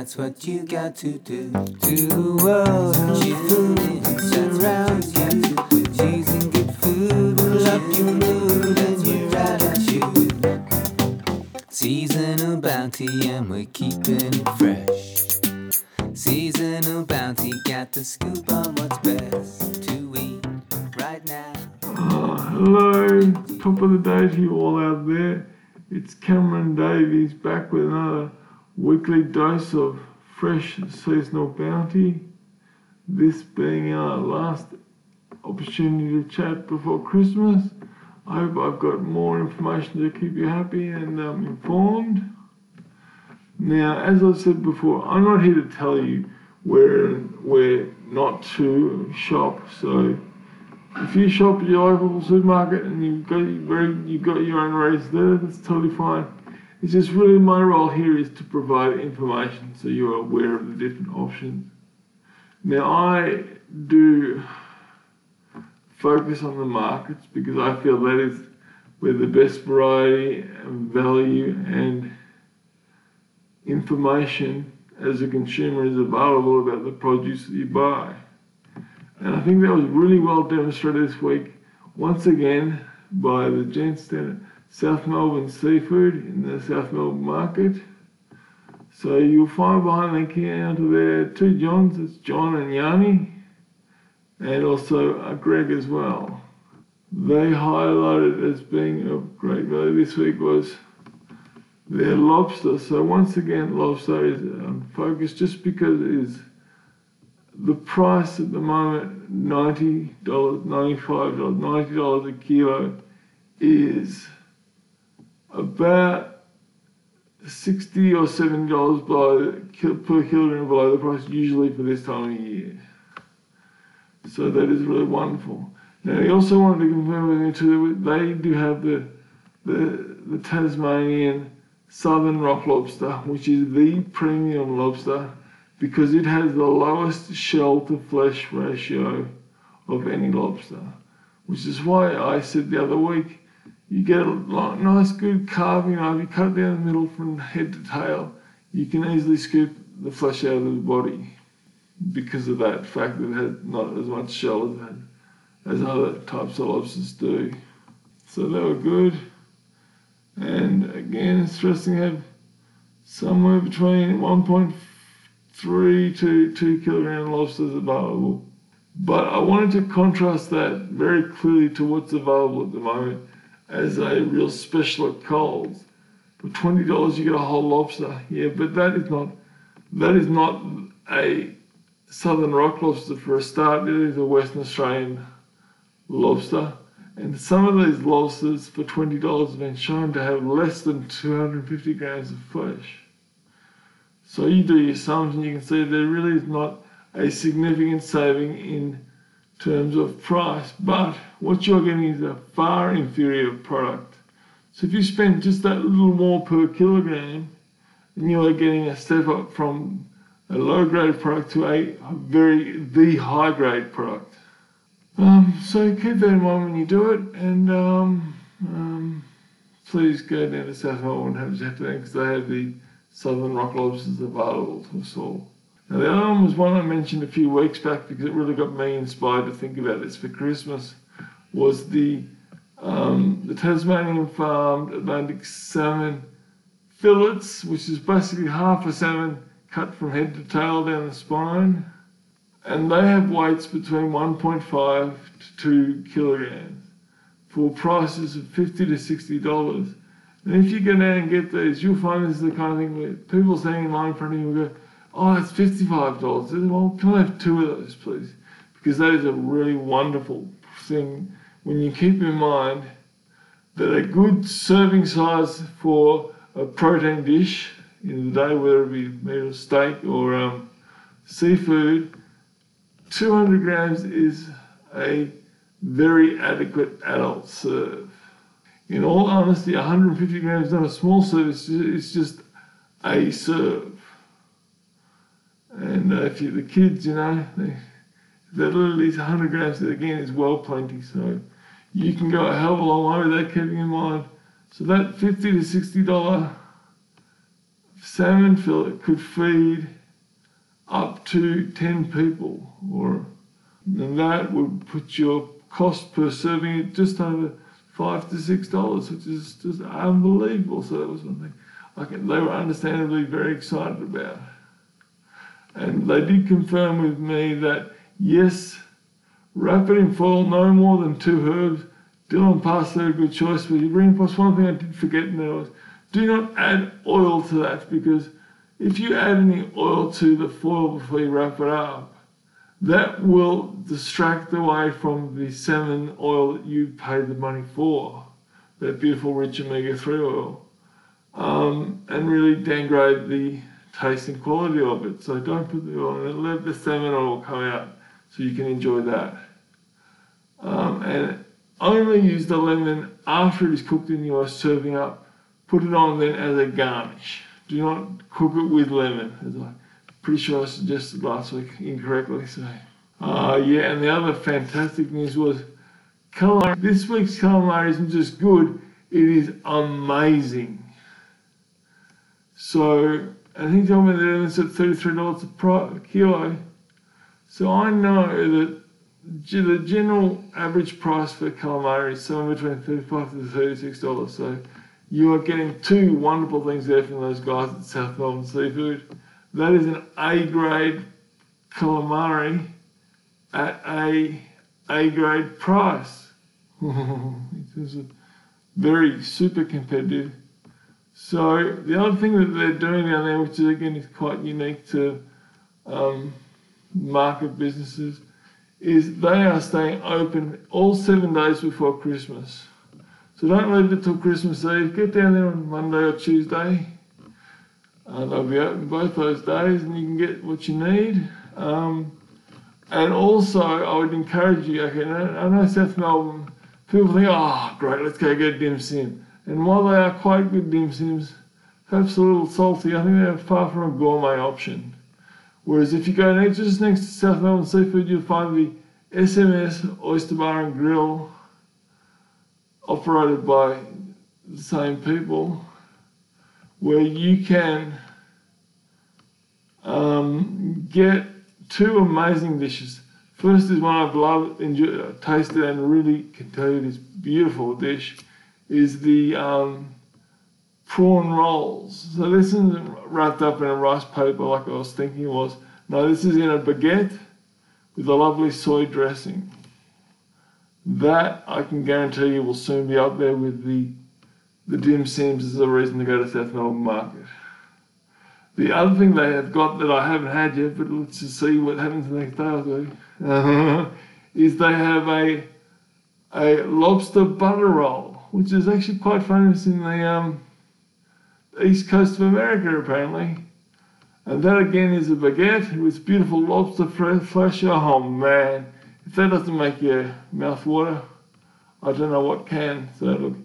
that's what you got to do. To the world, tune in, surrounds you. Cheese and good food will up your mood and your attitude. Seasonal bounty, and we're keeping it fresh. Seasonal bounty, got the scoop on what's best to eat right now. Uh, hello, top of the day to you all out there. It's Cameron Davies back with another weekly dose of fresh seasonal bounty. This being our last opportunity to chat before Christmas. I hope I've got more information to keep you happy and um, informed. Now, as I said before, I'm not here to tell you where where not to shop. So, if you shop at your local supermarket and you've got very you've got your own race there, that's totally fine. It's just really my role here is to provide information so you're aware of the different options. Now, I do focus on the markets because I feel that is where the best variety and value and information as a consumer is available about the produce that you buy. And I think that was really well demonstrated this week, once again, by the down at South Melbourne Seafood in the South Melbourne market. So you'll find behind the counter there two Johns, it's John and Yanni, and also a Greg as well. They highlighted as being of great value this week was their lobster. So once again, lobster is um, focused just because it is the price at the moment, ninety dollars, ninety-five dollars, ninety dollars a kilo, is about sixty or seventy dollars below per kilogram below the price usually for this time of year. So that is really wonderful. Now he also wanted to confirm with me too. that They do have the the the Tasmanian southern rock lobster, which is the premium lobster because it has the lowest shell to flesh ratio of any lobster. Which is why I said the other week, you get a nice good carving knife, you cut it down the middle from head to tail, you can easily scoop the flesh out of the body because of that fact that it had not as much shell as, as other types of lobsters do. So they were good. And again, it's interesting to have somewhere between 1.3 to 2 kilogram lobsters available. But I wanted to contrast that very clearly to what's available at the moment as a real special at Coles. For twenty dollars you get a whole lobster. Yeah, but that is not that is not a southern rock lobster for a start. It is a Western Australian lobster. And some of these lobsters for $20 have been shown to have less than 250 grams of flesh. So you do your sums and you can see there really is not a significant saving in terms of price, but what you're getting is a far inferior product. So if you spend just that little more per kilogram, you are getting a step up from a low grade product to a very the high grade product. Um, so keep that in mind when you do it, and um, um, please go down to South Melbourne and have a chat to them because they have the southern rock lobsters available to us all. Now the other one was one I mentioned a few weeks back because it really got me inspired to think about this for Christmas. Was the um, the Tasmanian farmed Atlantic salmon fillets, which is basically half a salmon cut from head to tail down the spine and they have weights between 1.5 to 2 kilograms for prices of 50 to 60 dollars. And if you go down and get these, you'll find this is the kind of thing where people standing in line in front of you will go, "Oh, it's 55 dollars." Well, can I have two of those, please? Because that is a really wonderful thing when you keep in mind that a good serving size for a protein dish in the day, whether it be meat or steak or um, seafood, 200 grams is a very adequate adult serve. In all honesty, 150 grams is not a small serve, it's just a serve. And uh, if you're the kids, you know, they That literally is 100 grams. Again, is well plenty. So you can go a hell of a long way with that, keeping in mind. So that 50 to 60 dollar salmon fillet could feed up to 10 people, or and that would put your cost per serving at just over five to six dollars, which is just unbelievable. So that was one thing I can, they were understandably very excited about. And they did confirm with me that yes, wrap it in foil no more than two herbs. Dylan passed a good choice, but you reinforced one thing I did forget and there was do not add oil to that because if you add any oil to the foil before you wrap it up, that will distract away from the salmon oil that you paid the money for, that beautiful rich omega-3 oil, um, and really downgrade the taste and quality of it. So don't put the oil in it, let the salmon oil come out so you can enjoy that. Um, and only use the lemon after it is cooked and you are serving up. Put it on then as a garnish. Do not cook it with lemon, as I'm pretty sure I suggested last week incorrectly. So, uh, yeah, and the other fantastic news was calamari. This week's calamari isn't just good, it is amazing. So, I he told me that it's at $33 a kilo. So I know that the general average price for calamari is somewhere between 35 to $36. So you are getting two wonderful things there from those guys at South Melbourne Seafood. That is an A grade calamari at a A grade price. it is very super competitive. So the other thing that they're doing down there, which is again is quite unique to um, market businesses, is they are staying open all seven days before Christmas. So don't leave it till Christmas Eve. Get down there on Monday or Tuesday. Uh, they'll be open both those days and you can get what you need. Um, and also, I would encourage you, okay, I know South Melbourne, people think, oh, great, let's go get dim sim. And while they are quite good dim sims, perhaps a little salty, I think they're far from a gourmet option. Whereas if you go next, just next to South Melbourne Seafood, you'll find the SMS Oyster Bar and Grill operated by the same people where you can um, get two amazing dishes. First is one I've loved, enjoyed, tasted, and really can tell you this beautiful dish is the um, prawn rolls. So this isn't wrapped up in a rice paper like I was thinking it was. No, this is in a baguette with a lovely soy dressing. That I can guarantee you will soon be up there with the the dim sims as a reason to go to South Melbourne Market. The other thing they have got that I haven't had yet, but let's just see what happens the next day is they have a a lobster butter roll, which is actually quite famous in the um, east coast of America apparently. And that again is a baguette with beautiful lobster flesh. Oh man, if that doesn't make your mouth water, I don't know what can. So look,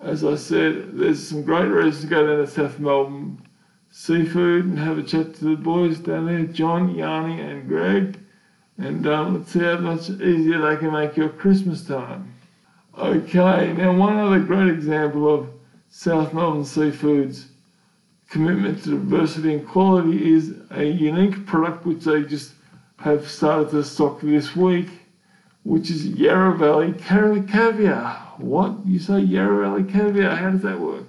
as I said, there's some great reasons to go down to South Melbourne Seafood and have a chat to the boys down there, John, Yanni, and Greg. And um, let's see how much easier they can make your Christmas time. Okay, now one other great example of South Melbourne Seafood's commitment to diversity and quality is a unique product which they just have started to stock this week, which is Yarra Valley caviar. What? You say Yarra Valley caviar? How does that work?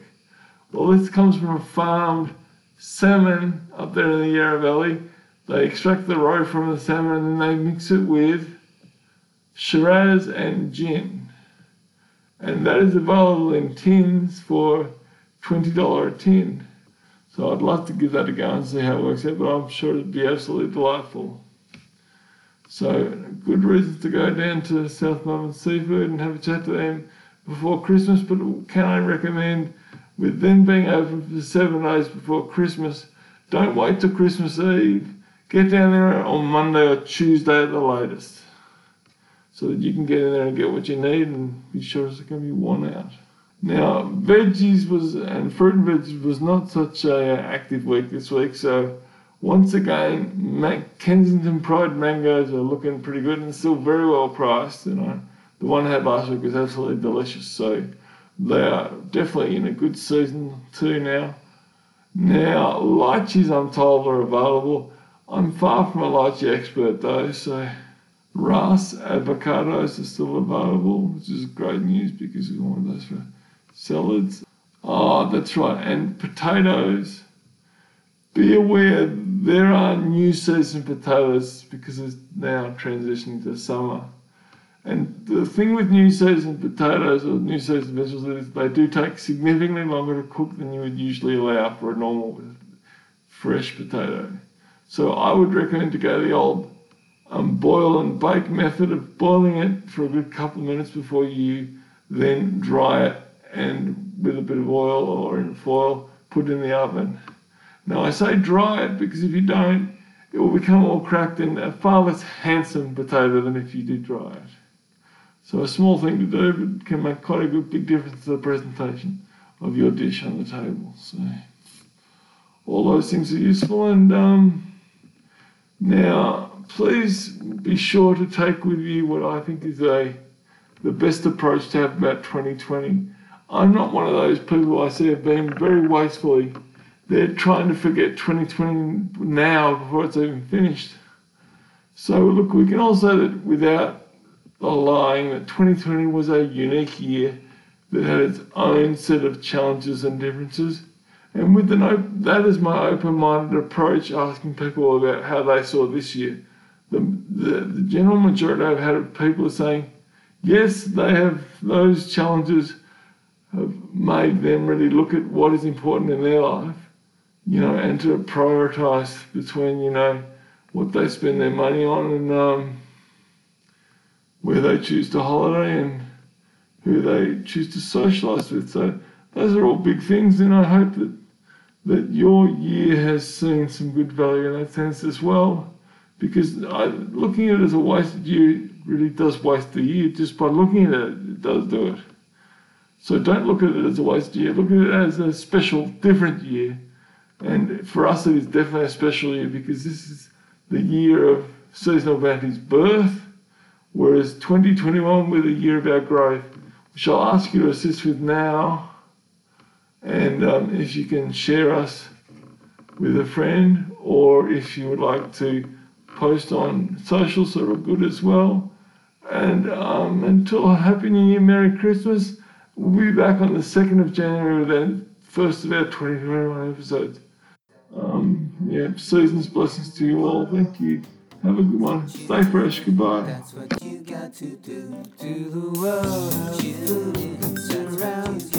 Well, this comes from a farmed salmon up there in the Yarra Valley. They extract the roe from the salmon and they mix it with Shiraz and gin. And that is available in tins for $20 a tin. So I'd love to give that a go and see how it works out, but I'm sure it'd be absolutely delightful. So, good reasons to go down to South Melbourne Seafood and have a chat to them before Christmas. But can I recommend, with them being open for seven days before Christmas, don't wait till Christmas Eve. Get down there on Monday or Tuesday at the latest so that you can get in there and get what you need and be sure it's going to be worn out. Now, veggies was and fruit and veggies was not such a active week this week, so Once again, Ma- Kensington Pride mangoes are looking pretty good and still very well priced. You know, the one I had last week was absolutely delicious. So they are definitely in a good season too now. Now, lychees, I'm told, are available. I'm far from a lychee expert though, so Hass avocados are still available, which is great news because we want those for salads. Oh, that's right, and potatoes. Be aware there are new season potatoes because it's now transitioning to summer. And the thing with new season potatoes or new season vegetables is they do take significantly longer to cook than you would usually allow for a normal fresh potato. So I would recommend to go the old um, boil and bake method of boiling it for a good couple of minutes before you then dry it and with a bit of oil or in foil put in the oven. Now I say dry it because if you don't, it will become all cracked and a far less handsome potato than if you did dry it. So a small thing to do, but can make quite a good big difference to the presentation of your dish on the table. So all those things are useful. And um, now, please be sure to take with you what I think is a the best approach to have about 2020. I'm not one of those people I see have been very wastefully. They're trying to forget 2020 now before it's even finished. So look, we can all say that without lying that 2020 was a unique year that had its own set of challenges and differences. And with the that is my open-minded approach, asking people about how they saw this year. The, the, the general majority I've had of people are saying, yes, they have those challenges have made them really look at what is important in their life, you know, and to prioritize between, you know, what they spend their money on and um, where they choose to holiday and who they choose to socialise with. So those are all big things, and I hope that that your year has seen some good value in that sense as well. Because I, looking at it as a wasted year really does waste the year. Just by looking at it, it does do it. So don't look at it as a wasted year. Look at it as a special, different year. And for us, it is definitely a special year because this is the year of seasonal bounty's birth whereas 2021 with a year of our growth, which I'll ask you to assist with now. And um, if you can share us with a friend, or if you would like to post on socials that are good as well. And um, until Happy New Year, Merry Christmas. We'll be back on the 2nd of January with the first of our 2021 episodes. Um, yeah, season's blessings to you all. Thank you. Have a good one. Stay fresh. Goodbye. That's what you got to do to the world. You.